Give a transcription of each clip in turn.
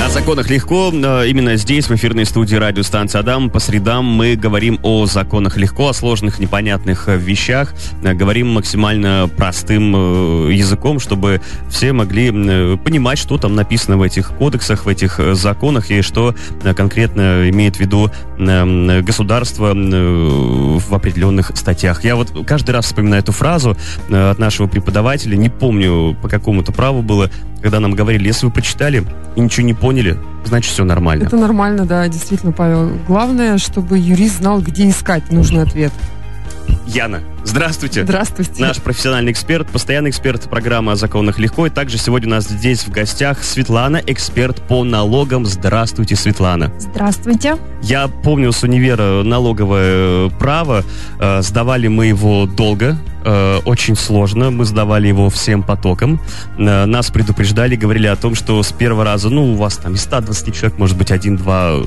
О законах легко. Именно здесь, в эфирной студии радиостанции Адам, по средам мы говорим о законах легко, о сложных, непонятных э, вещах. Э, говорим максимально простым э, языком, чтобы все могли понимать, что там написано в этих кодексах, в этих законах и что конкретно имеет в виду государство в определенных статьях. Я вот каждый раз вспоминаю эту фразу от нашего преподавателя, не помню по какому-то праву было, когда нам говорили, если вы прочитали и ничего не поняли, значит все нормально. Это нормально, да, действительно, Павел. Главное, чтобы юрист знал, где искать нужный ответ. Яна, здравствуйте. Здравствуйте. Наш профессиональный эксперт, постоянный эксперт программы о законах легко. И также сегодня у нас здесь в гостях Светлана, эксперт по налогам. Здравствуйте, Светлана. Здравствуйте. Я помню с универа налоговое право. Э, сдавали мы его долго, э, очень сложно. Мы сдавали его всем потоком. Э, нас предупреждали, говорили о том, что с первого раза, ну, у вас там из 120 человек, может быть, один-два э,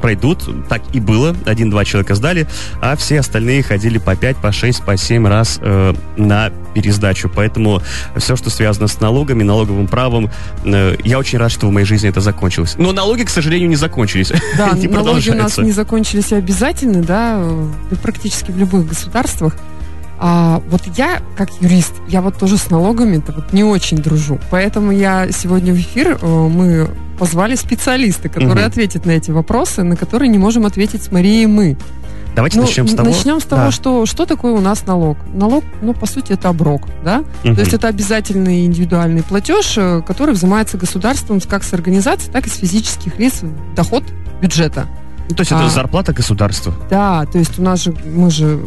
пройдут. Так и было. Один-два человека сдали, а все остальные ходили по 5, по 6, по 7 раз э, на пересдачу. Поэтому все, что связано с налогами, налоговым правом, э, я очень рад, что в моей жизни это закончилось. Но налоги, к сожалению, не закончились. Да, налоги у нас не закончились и обязательны, да, практически в любых государствах. А вот я, как юрист, я вот тоже с налогами-то вот не очень дружу. Поэтому я сегодня в эфир, э, мы позвали специалиста, который угу. ответит на эти вопросы, на которые не можем ответить с Марией мы. Давайте ну, начнем с того. Начнем с того, да. что что такое у нас налог. Налог, ну, по сути, это оброк, да? Угу. То есть это обязательный индивидуальный платеж, э, который взимается государством как с организаций, так и с физических лиц доход бюджета. Ну, то есть а, это зарплата государства? Да, то есть у нас же, мы же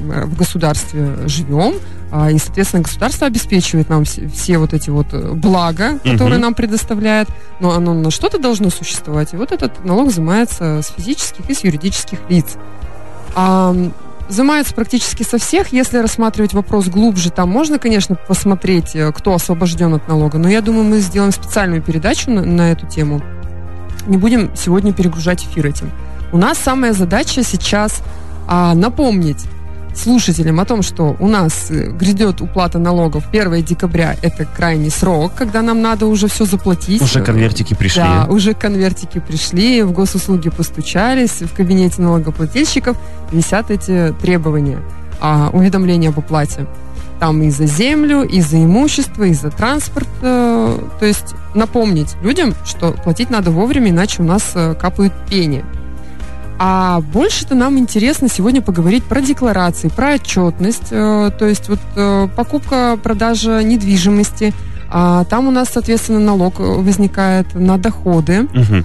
в государстве живем, а, и, соответственно, государство обеспечивает нам все, все вот эти вот э, блага, которые угу. нам предоставляет, но оно на что-то должно существовать, и вот этот налог взимается с физических и с юридических лиц. А, взимается практически со всех. Если рассматривать вопрос глубже, там можно, конечно, посмотреть, э, кто освобожден от налога, но я думаю, мы сделаем специальную передачу на, на эту тему. Не будем сегодня перегружать эфир этим. У нас самая задача сейчас а, напомнить слушателям о том, что у нас э, грядет уплата налогов 1 декабря, это крайний срок, когда нам надо уже все заплатить. Уже конвертики пришли. Да, уже конвертики пришли, в госуслуги постучались, в кабинете налогоплательщиков висят эти требования, а, уведомления об уплате. Там и за землю, и за имущество, и за транспорт. Э, то есть напомнить людям, что платить надо вовремя, иначе у нас э, капают пени. А больше-то нам интересно сегодня поговорить про декларации, про отчетность, э, то есть вот э, покупка, продажа недвижимости. А там у нас, соответственно, налог возникает на доходы. Угу.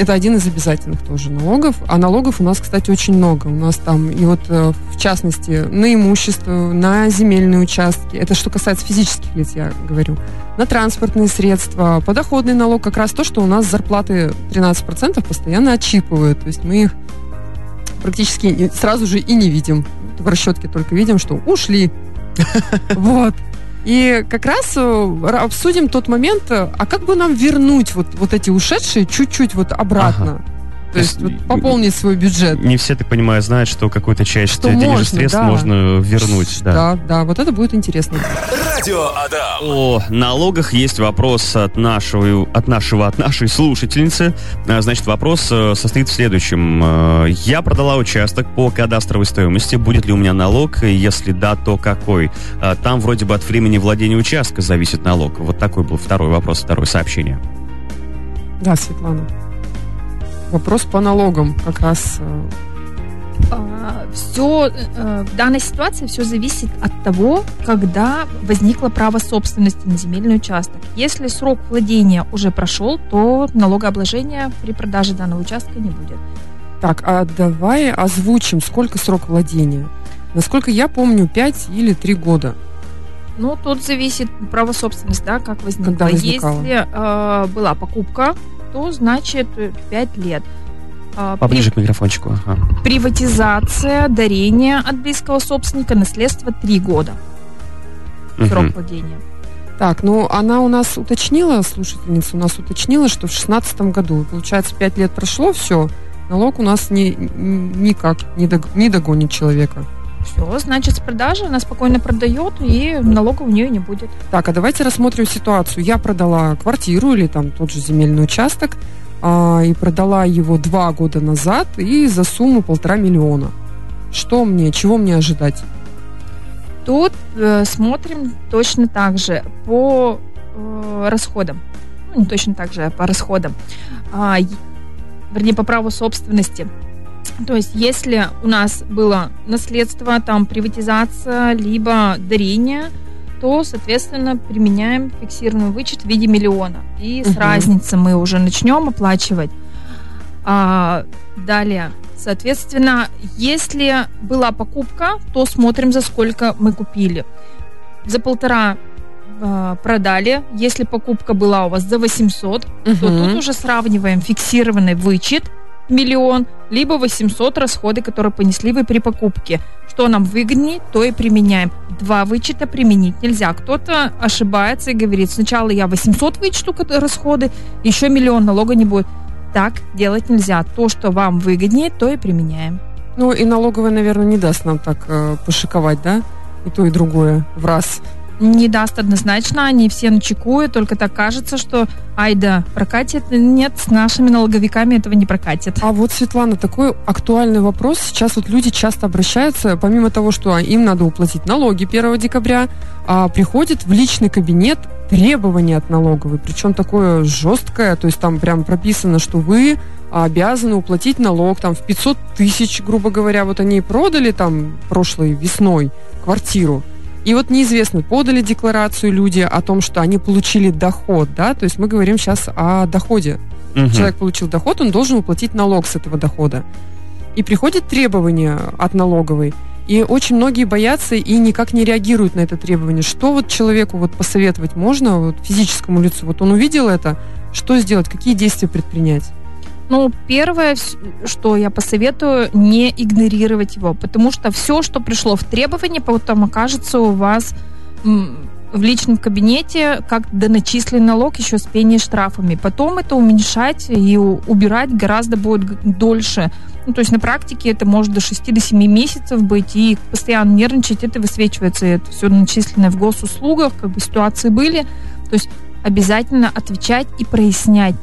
Это один из обязательных тоже налогов. А налогов у нас, кстати, очень много. У нас там и вот э, в частности на имущество, на земельные участки. Это что касается физических лиц, я говорю. На транспортные средства, подоходный налог. Как раз то, что у нас зарплаты 13% постоянно отчипывают. То есть мы их практически сразу же и не видим. В расчетке только видим, что ушли. Вот. И как раз э, обсудим тот момент, э, а как бы нам вернуть вот, вот эти ушедшие чуть-чуть вот обратно? Ага. То, есть, вот, пополнить свой бюджет. Не все, так понимаю, знают, что какую-то часть что денежных можно, средств да. можно вернуть. Да. да, да, вот это будет интересно. Радио Адам. О налогах есть вопрос от нашего, от нашего, от нашей слушательницы. А, значит, вопрос э, состоит в следующем. Э, я продала участок по кадастровой стоимости. Будет ли у меня налог? Если да, то какой? А, там вроде бы от времени владения участка зависит налог. Вот такой был второй вопрос, второе сообщение. Да, Светлана. Вопрос по налогам как раз. Э, а, все э, в данной ситуации все зависит от того, когда возникло право собственности на земельный участок. Если срок владения уже прошел, то налогообложения при продаже данного участка не будет. Так, а давай озвучим, сколько срок владения. Насколько я помню, 5 или 3 года. Ну, тут зависит право собственности, да, как возникло. Когда Если э, была покупка то значит 5 лет. А, Поближе При... к микрофончику. Ага. Приватизация, дарение от близкого собственника, наследство 3 года. Срок угу. владения. Так, ну она у нас уточнила, слушательница у нас уточнила, что в шестнадцатом году, получается, 5 лет прошло, все, налог у нас ни, никак не, дог, не догонит человека. Все, значит, с продажи она спокойно продает, и налога у нее не будет. Так, а давайте рассмотрим ситуацию. Я продала квартиру или там тот же земельный участок, а, и продала его два года назад и за сумму полтора миллиона. Что мне, чего мне ожидать? Тут э, смотрим точно так же по э, расходам. Ну, не точно так же, а по расходам. А, вернее, по праву собственности. То есть, если у нас было наследство, там, приватизация, либо дарение, то, соответственно, применяем фиксированный вычет в виде миллиона. И с разницы мы уже начнем оплачивать. А, далее, соответственно, если была покупка, то смотрим, за сколько мы купили. За полтора э, продали. Если покупка была у вас за 800, угу. то тут уже сравниваем фиксированный вычет миллион, либо 800 расходы, которые понесли вы при покупке. Что нам выгоднее, то и применяем. Два вычета применить нельзя. Кто-то ошибается и говорит, сначала я 800 вычту расходы, еще миллион налога не будет. Так делать нельзя. То, что вам выгоднее, то и применяем. Ну и налоговая, наверное, не даст нам так э, пошиковать, да? И то, и другое в раз не даст однозначно, они все начекуют, только так кажется, что айда прокатит. Нет, с нашими налоговиками этого не прокатит. А вот, Светлана, такой актуальный вопрос. Сейчас вот люди часто обращаются, помимо того, что им надо уплатить налоги 1 декабря, а приходит в личный кабинет требования от налоговой, причем такое жесткое, то есть там прям прописано, что вы обязаны уплатить налог там в 500 тысяч, грубо говоря, вот они продали там прошлой весной квартиру, и вот неизвестно, подали декларацию люди о том, что они получили доход, да, то есть мы говорим сейчас о доходе. Угу. Человек получил доход, он должен уплатить налог с этого дохода. И приходит требование от налоговой, и очень многие боятся и никак не реагируют на это требование. Что вот человеку вот посоветовать можно, вот физическому лицу? Вот он увидел это, что сделать, какие действия предпринять? Ну, первое, что я посоветую, не игнорировать его, потому что все, что пришло в требование, потом окажется у вас в личном кабинете как доначисленный налог еще с пеней штрафами. Потом это уменьшать и убирать гораздо будет дольше. Ну, то есть на практике это может до 6 до 7 месяцев быть, и постоянно нервничать, это высвечивается, это все начисленное в госуслугах, как бы ситуации были. То есть обязательно отвечать и прояснять,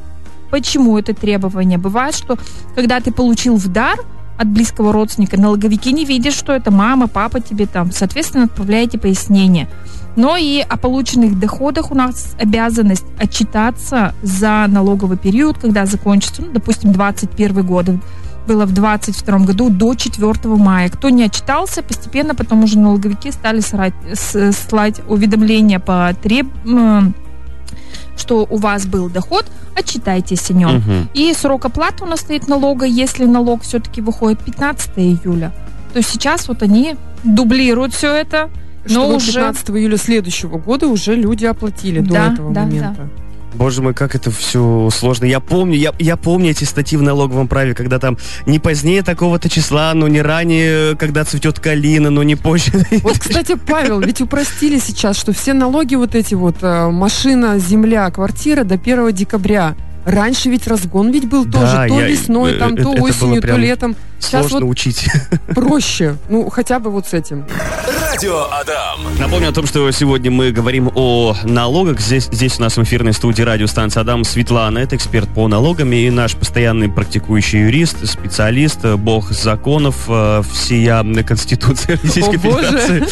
Почему это требование? Бывает, что когда ты получил в дар от близкого родственника, налоговики не видят, что это мама, папа тебе там, соответственно, отправляете пояснение. Но и о полученных доходах у нас обязанность отчитаться за налоговый период, когда закончится, ну, допустим, 21 год, было в 22 году до 4 мая. Кто не отчитался, постепенно потом уже налоговики стали слать уведомления по треб что у вас был доход, отчитайтесь о нем. Угу. И срок оплаты у нас стоит налога, если налог все-таки выходит 15 июля. То есть сейчас вот они дублируют все это. Но уже 15 июля следующего года уже люди оплатили да, до этого да, момента. Да. Боже мой, как это все сложно. Я помню, я, я помню эти статьи в налоговом праве, когда там не позднее такого-то числа, но не ранее, когда цветет калина, но не позже. Вот, кстати, Павел, ведь упростили сейчас, что все налоги вот эти вот, э, машина, земля, квартира до 1 декабря. Раньше ведь разгон ведь был да, тоже, то я, весной, там, это, то осенью, то летом. Сейчас сложно вот учить. Проще. Ну, хотя бы вот с этим. Радио Адам. Напомню о том, что сегодня мы говорим о налогах. Здесь, здесь у нас в эфирной студии радиостанции Адам Светлана. Это эксперт по налогам и наш постоянный практикующий юрист, специалист, бог законов, э, всея Конституции Российской Федерации.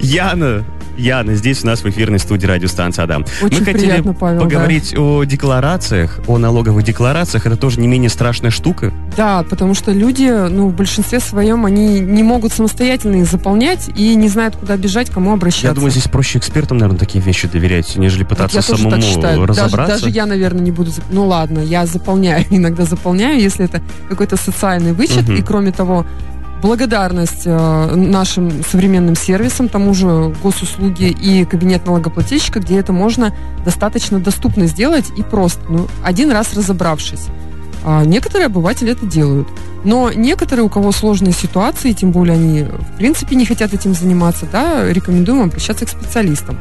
Яна Яна здесь у нас в эфирной студии радиостанции Адам. Очень Мы хотели приятно, Павел, поговорить да. о декларациях, о налоговых декларациях. Это тоже не менее страшная штука. Да, потому что люди, ну, в большинстве своем, они не могут самостоятельно их заполнять и не знают, куда бежать, кому обращаться. Я думаю, здесь проще экспертам, наверное, такие вещи доверять, нежели пытаться я самому разобраться. Даже, даже я, наверное, не буду... Ну ладно, я заполняю, иногда заполняю, если это какой-то социальный вычет. Угу. И кроме того, благодарность э, нашим современным сервисам, тому же госуслуги и кабинет налогоплательщика, где это можно достаточно доступно сделать и просто, ну, один раз разобравшись. А некоторые обыватели это делают. Но некоторые, у кого сложные ситуации, тем более они в принципе не хотят этим заниматься, да, рекомендуем обращаться к специалистам.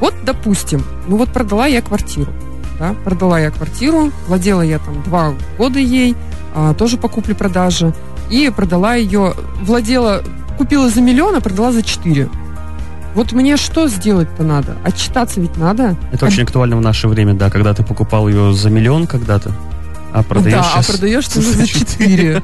Вот, допустим, ну вот продала я квартиру. Да, продала я квартиру, владела я там два года ей, а, тоже по купле-продаже и продала ее, владела купила за миллион, а продала за 4. Вот мне что сделать-то надо? Отчитаться ведь надо. Это очень актуально в наше время, да, когда ты покупал ее за миллион когда-то, а продаешь да, сейчас а продаешь ты за 4.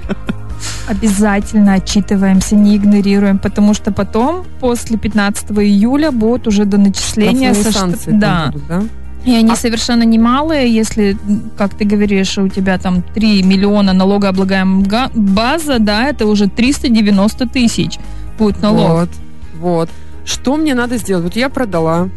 Обязательно отчитываемся, не игнорируем, потому что потом, после 15 июля, будут уже до начисления... Со Да, будут, да? И они А- совершенно немалые, если, как ты говоришь, у тебя там 3 миллиона налогооблагаемая га- база, да, это уже 390 тысяч будет налог. Вот, вот. Что мне надо сделать? Вот я продала.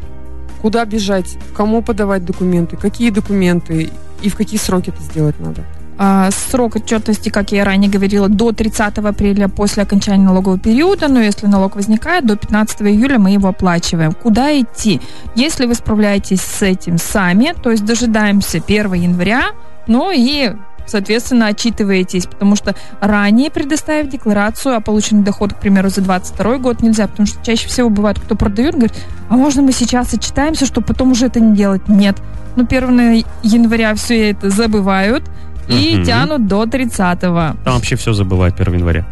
Куда бежать? Кому подавать документы? Какие документы? И в какие сроки это сделать надо? А, Срок отчетности, как я ранее говорила, до 30 апреля после окончания налогового периода, но если налог возникает, до 15 июля мы его оплачиваем. Куда идти? Если вы справляетесь с этим сами, то есть дожидаемся 1 января, ну и соответственно, отчитываетесь, потому что ранее предоставив декларацию о полученном доходе, к примеру, за 22 год нельзя, потому что чаще всего бывает, кто продает, говорит, а можно мы сейчас отчитаемся, чтобы потом уже это не делать? Нет. Ну, 1 января все это забывают, и тянут до 30-го. Там вообще все забывают 1 января.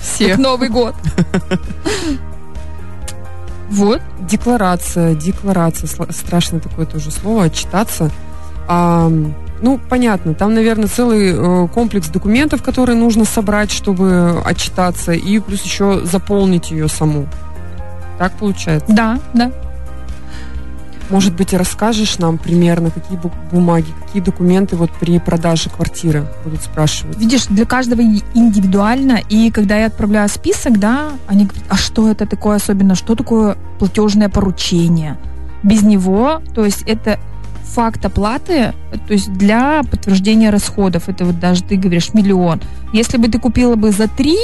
Все. Как Новый год. Вот. Декларация, декларация, страшное такое тоже слово, отчитаться. А, ну, понятно, там, наверное, целый э, комплекс документов, которые нужно собрать, чтобы отчитаться, и плюс еще заполнить ее саму. Так получается? Да, да. Может быть, расскажешь нам примерно, какие бу- бумаги, какие документы вот при продаже квартиры будут спрашивать? Видишь, для каждого индивидуально, и когда я отправляю список, да, они говорят, а что это такое особенно, что такое платежное поручение? Без него, то есть это факт оплаты, то есть для подтверждения расходов, это вот даже ты говоришь миллион. Если бы ты купила бы за три,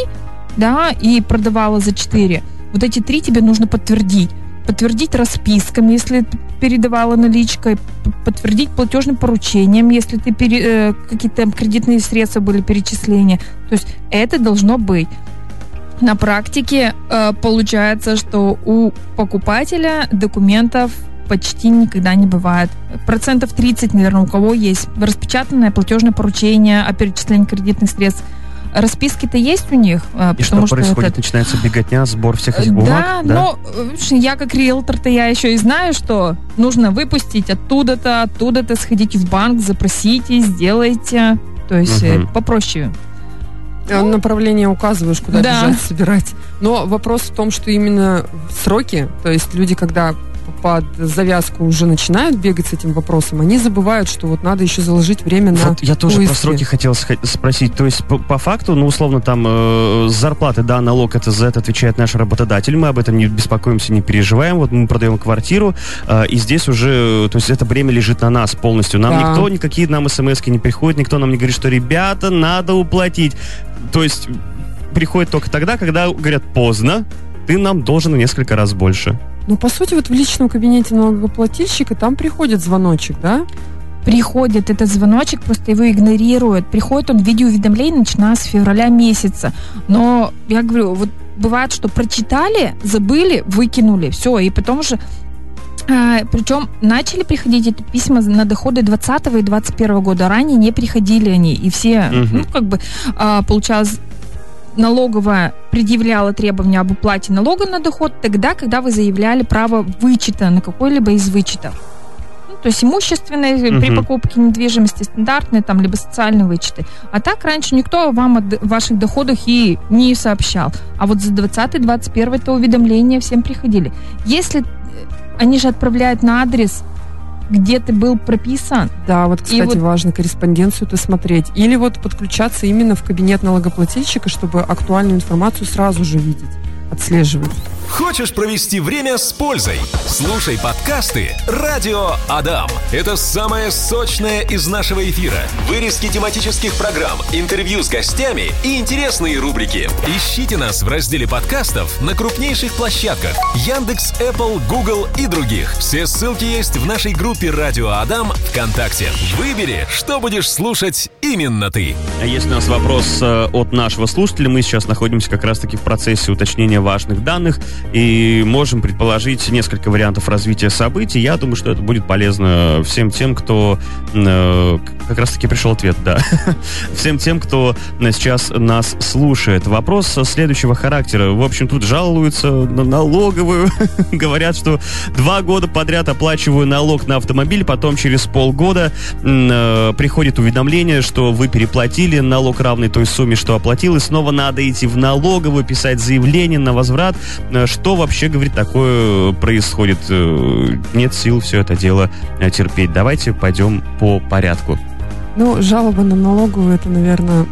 да, и продавала за четыре, вот эти три тебе нужно подтвердить. Подтвердить расписками, если передавала наличкой, подтвердить платежным поручением, если ты пере- э, какие-то кредитные средства были перечисления. То есть это должно быть. На практике э, получается, что у покупателя документов почти никогда не бывает. Процентов 30, наверное, у кого есть распечатанное платежное поручение о перечислении кредитных средств. Расписки-то есть у них, э, И потому что что происходит? это Начинается беготня, сбор всех этих бумаг? да, но э, видишь, я как риэлтор-то я еще и знаю, что нужно выпустить оттуда-то, оттуда-то, сходите в банк, запросите, сделайте. То есть Мгм. попроще. Э, Направление указываешь, куда Да. бежать, собирать. Но вопрос в том, что именно сроки, то есть люди, когда под завязку уже начинают бегать с этим вопросом, они забывают, что вот надо еще заложить время на Вот я тоже про поиски. сроки хотел спросить. То есть по, по факту, ну, условно, там э, с зарплаты, да, налог это за это отвечает наш работодатель. Мы об этом не беспокоимся, не переживаем. Вот мы продаем квартиру, э, и здесь уже, э, то есть это бремя лежит на нас полностью. Нам Да. никто, никакие нам смс не приходят, никто нам не говорит, что, ребята, надо уплатить. То есть приходит только тогда, когда говорят поздно, ты нам должен несколько раз больше. Ну, по сути, вот в личном кабинете налогоплательщика там приходит звоночек, да? Приходит этот звоночек, просто его игнорируют. Приходит он в виде уведомлений, начиная с февраля месяца. Но я говорю, вот бывает, что прочитали, забыли, выкинули, все, и потом уже причем начали приходить эти письма на доходы 20 и 21 года. Ранее не приходили они. И все, Мгм. ну, как бы, а, получалось, налоговая предъявляла требования об уплате налога на доход тогда, когда вы заявляли право вычета на какой-либо из вычетов. Ну, то есть имущественные э, при покупке недвижимости, стандартные там, либо социальные вычеты. А так раньше никто вам о ваших доходах и не сообщал. А вот за 20-21 это уведомления всем приходили. Если э, они же отправляют на адрес, где ты был прописан, Да, вот, кстати, вот- важно корреспонденцию-то смотреть. Или вот подключаться именно в кабинет налогоплательщика, чтобы актуальную информацию сразу же видеть, отслеживать. Хочешь провести время с пользой? Слушай подкасты «Радио Адам». Это самое сочное из нашего эфира. Вырезки тематических программ, интервью с гостями и интересные рубрики. Ищите нас в разделе подкастов на крупнейших площадках Яндекс, Apple, Google и других. Все ссылки есть в нашей группе «Радио Адам» ВКонтакте. Выбери, что будешь слушать именно ты. А Есть у нас вопрос э, от нашего слушателя. Мы сейчас находимся как раз-таки в процессе уточнения важных данных. И можем предположить несколько вариантов развития событий. Я думаю, что это будет полезно всем тем, кто... Э, как раз-таки пришел ответ, да. всем тем, кто сейчас нас слушает. Вопрос следующего характера. В общем, тут жалуются на налоговую. Говорят, что два года подряд оплачиваю налог на автомобиль, потом через полгода э, приходит уведомление, что вы переплатили налог равный той сумме, что оплатил, и снова надо идти в налоговую, писать заявление на возврат. Э, что вообще, говорит, такое происходит? Э, нет сил все это дело э, терпеть. Давайте пойдем по порядку. Ну, жалоба на налоговую, это, наверное,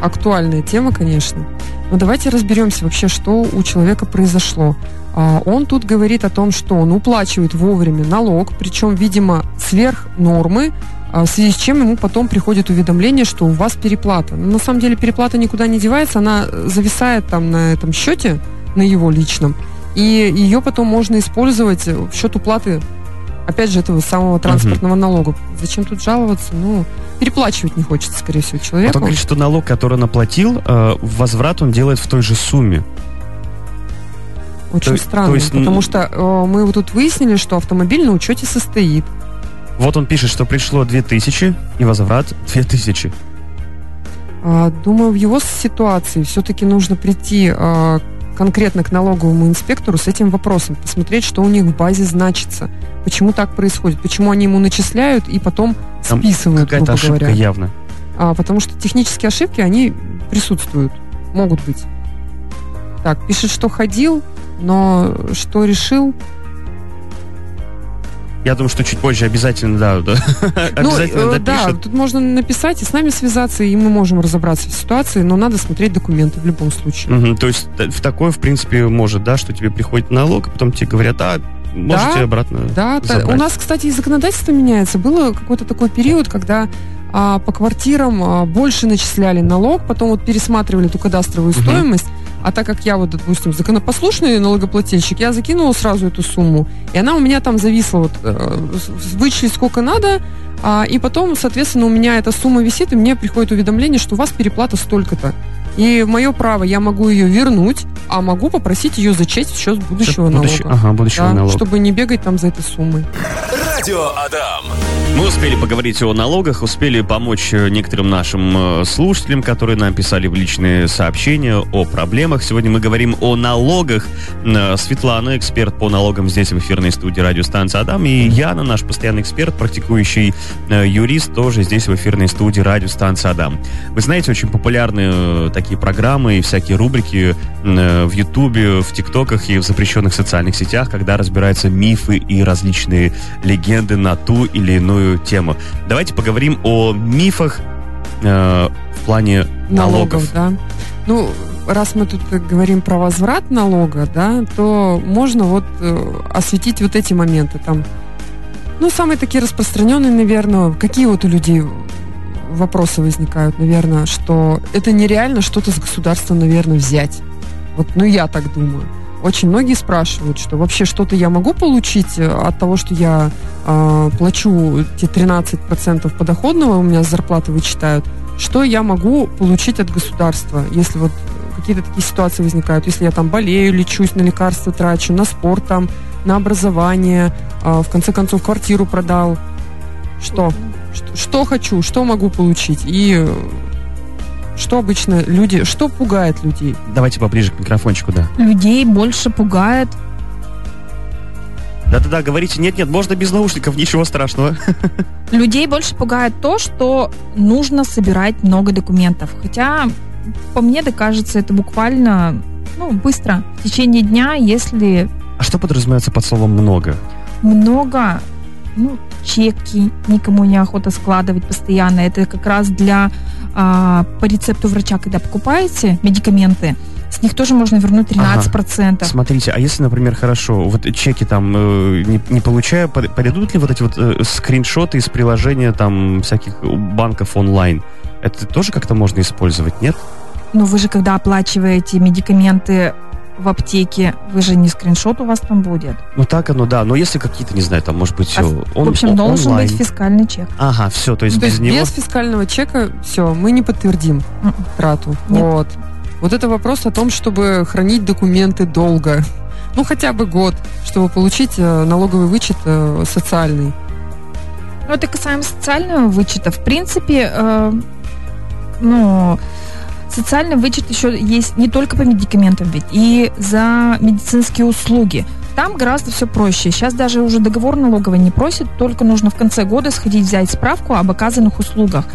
актуальная тема, конечно. Но давайте разберемся вообще, что у человека произошло. А, он тут говорит о том, что он уплачивает вовремя налог, причем, видимо, сверх нормы, а, в связи с чем ему потом приходит уведомление, что у вас переплата. Но на самом деле переплата никуда не девается, она зависает там на этом счете, на его личном, и ее потом можно использовать в счет уплаты опять же, этого самого транспортного угу. налога. Зачем тут жаловаться? Ну, переплачивать не хочется, скорее всего, человеку. Вот он говорит, что налог, который он оплатил, э, возврат он делает в той же сумме. Очень то, странно, то есть, потому что э, мы вот тут выяснили, что автомобиль на учете состоит. Вот он пишет, что пришло 2000 и возврат 2000. А, думаю, в его ситуации все-таки нужно прийти а, конкретно к налоговому инспектору с этим вопросом, посмотреть, что у них в базе значится, почему так происходит, почему они ему начисляют и потом Там списывают, какая-то грубо ошибка говоря. явно. А, потому что технические ошибки, они присутствуют, могут быть. Так, пишет, что ходил, но что решил, я думаю, что чуть позже обязательно, да, да ну, обязательно э, Да, тут можно написать и с нами связаться, и мы можем разобраться в ситуации, но надо смотреть документы в любом случае. Угу, то есть э, в такое, в принципе, может, да, что тебе приходит налог, а потом тебе говорят, а, можете да, обратно Да, забрать. у нас, кстати, и законодательство меняется. Было какой-то такой период, когда а, по квартирам а, больше начисляли налог, потом вот пересматривали эту кадастровую угу. стоимость, а так как я вот, допустим, законопослушный налогоплательщик, я закинула сразу эту сумму, и она у меня там зависла, вот, э, вычислить сколько надо, а, и потом, соответственно, у меня эта сумма висит, и мне приходит уведомление, что у вас переплата столько-то. И мое право, я могу ее вернуть, а могу попросить ее зачесть в счет будущего Будущ... налога. Ага, будущего да, налога. Чтобы не бегать там за этой суммой. Радио Адам. Мы успели поговорить о налогах, успели помочь э, некоторым нашим э, слушателям, которые нам писали в личные сообщения о проблемах. Сегодня мы говорим о налогах. Э, Светлана, эксперт по налогам здесь в эфирной студии радиостанции Адам, и Яна, наш постоянный эксперт, практикующий юрист, тоже здесь в эфирной студии радиостанции Адам. Вы знаете, очень популярны такие программы и всякие рубрики в Ютубе, в ТикТоках и в запрещенных социальных сетях, когда разбираются мифы и различные легенды на ту или иную тему. Давайте поговорим о мифах э, в плане налогов. налогов да. Ну, раз мы тут говорим про возврат налога, да, то можно вот э, осветить вот эти моменты. Там, ну, самые такие распространенные, наверное, какие вот у людей вопросы возникают, наверное, что это нереально что-то с государства, наверное, взять. Вот, ну, я так думаю. Очень многие спрашивают, что вообще что-то я могу получить э, от того, что я э, плачу те 13% подоходного, у меня с зарплаты вычитают, что я могу получить от государства, если вот какие-то такие ситуации возникают, если я там болею, лечусь, на лекарства трачу, на спорт там, на образование, э, в конце концов квартиру продал, что? Что, что хочу, что могу получить. И что обычно люди, что пугает людей? Давайте поближе к микрофончику, да. Людей больше пугает да-да-да, говорите, нет-нет, можно без наушников, ничего страшного. Людей больше пугает то, что нужно собирать много документов. Хотя, по мне, да кажется, это буквально ну, быстро, в течение дня, если... А что подразумевается под словом «много»? Много, ну, чеки, никому не охота складывать постоянно. Это как раз для а, по рецепту врача, когда покупаете медикаменты, с них тоже можно вернуть 13%. Ага. Смотрите, а если, например, хорошо, вот чеки там э, не, не получая, подойдут ли вот эти вот э, скриншоты из приложения там всяких банков онлайн? Это тоже как-то можно использовать, нет? Ну, вы же, когда оплачиваете медикаменты в аптеке, вы же не скриншот у вас там будет. Ну так оно, да. Но если какие-то, не знаю, там, может быть, а, он, В общем, он, должен онлайн. быть фискальный чек. Ага, все, то есть ну, без то него... Без фискального чека, все, мы не подтвердим mm трату. Нет. Вот. Вот это вопрос о том, чтобы хранить документы долго. Ну, хотя бы год, чтобы получить э, налоговый вычет э, социальный. Ну, это касаемо социального вычета. В принципе, э, ну, социальный вычет еще есть не только по медикаментам ведь, и за медицинские услуги. Там гораздо все проще. Сейчас даже уже договор налоговый не просит, только нужно в конце года сходить взять справку об оказанных услугах.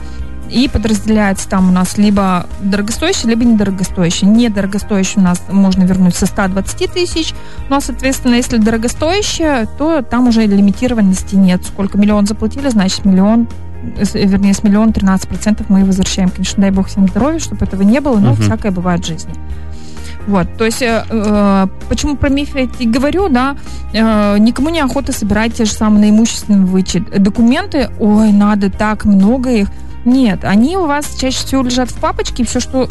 И подразделяется там у нас либо дорогостоящий, либо недорогостоящий. Недорогостоящий у нас можно вернуть со 120 тысяч, но, соответственно, если дорогостоящее, то там уже лимитированности нет. Сколько миллион заплатили, значит миллион вернее, с миллиона 13 процентов мы возвращаем. Конечно, дай бог всем здоровья, чтобы этого не было, но uh-huh. всякое бывает в жизни. Вот, то есть, э, э, почему про мифы эти говорю, да, э, никому не охота собирать те же самые на имущественный вычет. Документы, ой, надо так много их. Нет, они у вас чаще всего лежат в папочке, и все, что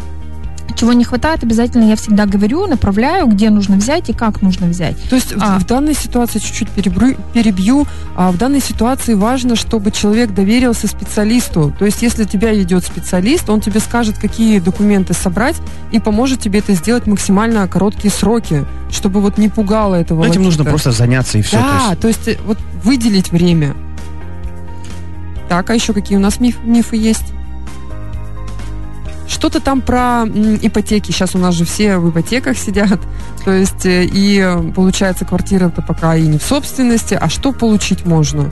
чего не хватает, обязательно я всегда говорю, направляю, где нужно взять и как нужно взять. То есть а, в данной ситуации чуть-чуть перебью, перебью, а в данной ситуации важно, чтобы человек доверился специалисту. То есть если тебя ведет специалист, он тебе скажет, какие документы собрать и поможет тебе это сделать максимально короткие сроки, чтобы вот не пугало этого. Этим нужно просто заняться и все. Да, то есть, то есть вот выделить время. Так, а еще какие у нас миф, мифы есть? Что-то там про ипотеки. Сейчас у нас же все в ипотеках сидят. То есть, э, и получается, квартира-то пока и не в собственности. А что получить можно?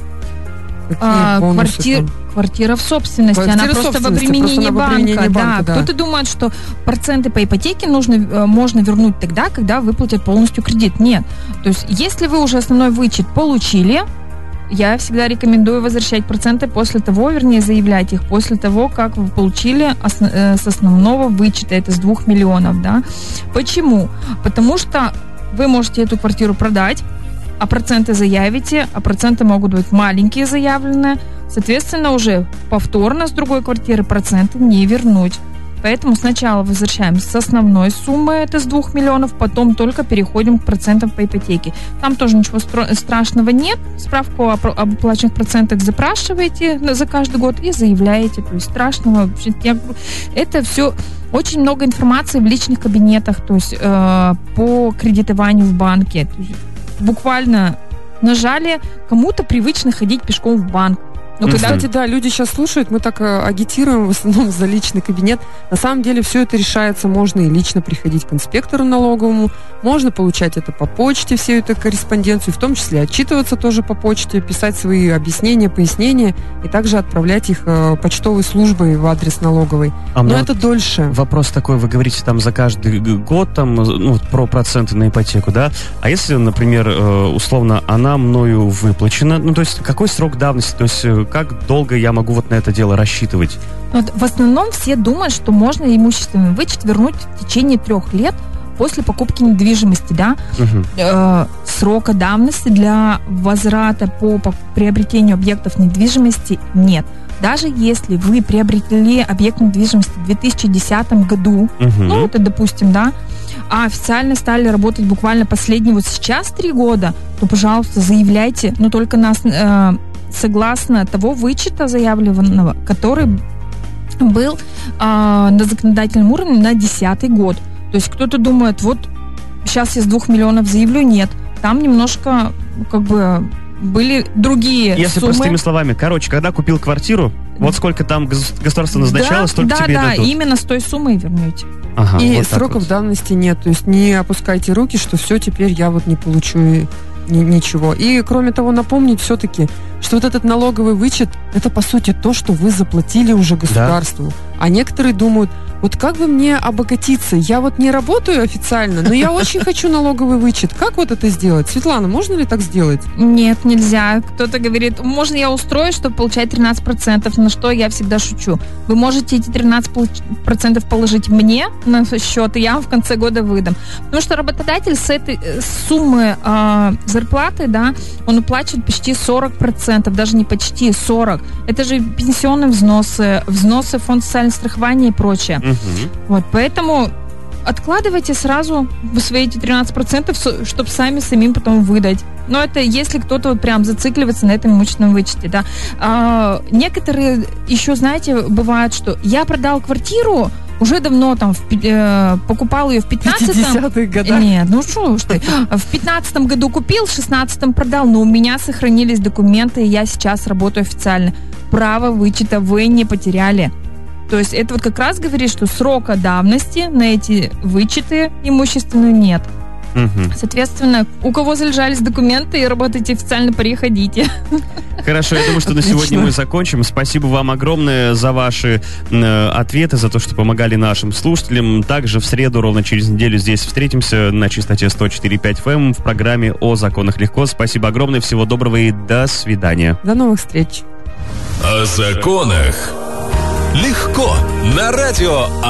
Какие а, квартир, квартира в собственности, квартира она просто в обременении банка. банка да. Да. Кто-то думает, что проценты по ипотеке нужно, э, можно вернуть тогда, когда выплатят полностью кредит. Нет. То есть, если вы уже основной вычет получили, я всегда рекомендую возвращать проценты после того, вернее, заявлять их после того, как вы получили осно, э, с основного вычета, это с двух миллионов, да. Почему? Потому что вы можете эту квартиру продать, а проценты заявите, а проценты могут быть маленькие заявленные, соответственно, уже повторно с другой квартиры проценты не вернуть. Поэтому сначала возвращаем с основной суммы, это с 2 миллионов, потом только переходим к процентам по ипотеке. Там тоже ничего страшного нет. Справку об оплаченных процентах запрашиваете за каждый год и заявляете. То есть страшного это все очень много информации в личных кабинетах, то есть э, по кредитованию в банке. Буквально нажали, кому-то привычно ходить пешком в банк. Ну, кстати, да, люди сейчас слушают, мы так э, агитируем в основном за личный кабинет. На самом деле все это решается, можно и лично приходить к инспектору налоговому, можно получать это по почте, всю эту корреспонденцию, в том числе отчитываться тоже по почте, писать свои объяснения, пояснения и также отправлять их э, почтовой службой в адрес налоговой. А Но это дольше. Вопрос такой, вы говорите там за каждый год там, ну, про проценты на ипотеку, да? А если, например, э, условно, она мною выплачена, ну, то есть какой срок давности, то есть как долго я могу вот на это дело рассчитывать? Вот в основном все думают, что можно имущественный вычет вернуть в течение трех лет после покупки недвижимости, да, угу. э, срока давности для возврата по, по приобретению объектов недвижимости нет. Даже если вы приобрели объект недвижимости в 2010 году, угу. ну, это допустим, да, а официально стали работать буквально последние вот сейчас три года, то, пожалуйста, заявляйте, но только нас э, согласно того вычета заявленного, который был э, на законодательном уровне на 2010 год. То есть кто-то думает, вот сейчас я с двух миллионов заявлю, нет. Там немножко как бы были другие Если суммы. простыми словами, короче, когда купил квартиру, вот сколько там государство назначало, да, столько да, тебе да, дадут. именно с той суммой вернете. Ага, и вот сроков вот. давности нет. То есть не опускайте руки, что все, теперь я вот не получу ничего. И кроме того, напомнить все-таки, что вот этот налоговый вычет, это по сути то, что вы заплатили уже государству. Да. А некоторые думают, вот как бы мне обогатиться? Я вот не работаю официально, но я очень хочу налоговый вычет. Как вот это сделать? Светлана, можно ли так сделать? Нет, нельзя. Кто-то говорит, можно я устрою, чтобы получать 13%, на что я всегда шучу. Вы можете эти 13% положить мне на счет, и я вам в конце года выдам. Потому что работодатель с этой э, суммы э, зарплаты, да, он уплачивает почти 40%, даже не почти, 40%. Это же пенсионные взносы, взносы фонд социального страхования и прочее. Угу. Вот, поэтому откладывайте сразу свои эти 13%, чтобы сами самим потом выдать. Но это если кто-то вот прям зацикливается на этом имущественном вычете, да. А, некоторые еще, знаете, бывают, что я продал квартиру, уже давно там в, э, покупал ее в 15 50-х годах. Нет, ну что уж ты. В 15 году купил, в 16 продал, но у меня сохранились документы, и я сейчас работаю официально. Право вычета вы не потеряли. То есть это вот как раз говорит, что срока давности на эти вычеты имущественные нет. Соответственно, у кого залежались документы и работаете официально, приходите. Хорошо, я думаю, что на Отлично. сегодня мы закончим. Спасибо вам огромное за ваши э, ответы, за то, что помогали нашим слушателям. Также в среду, ровно через неделю, здесь встретимся на частоте 104.5 FM эм в программе «О законах легко». Спасибо огромное, всего доброго и до свидания. До новых встреч. О законах легко на радио Адам.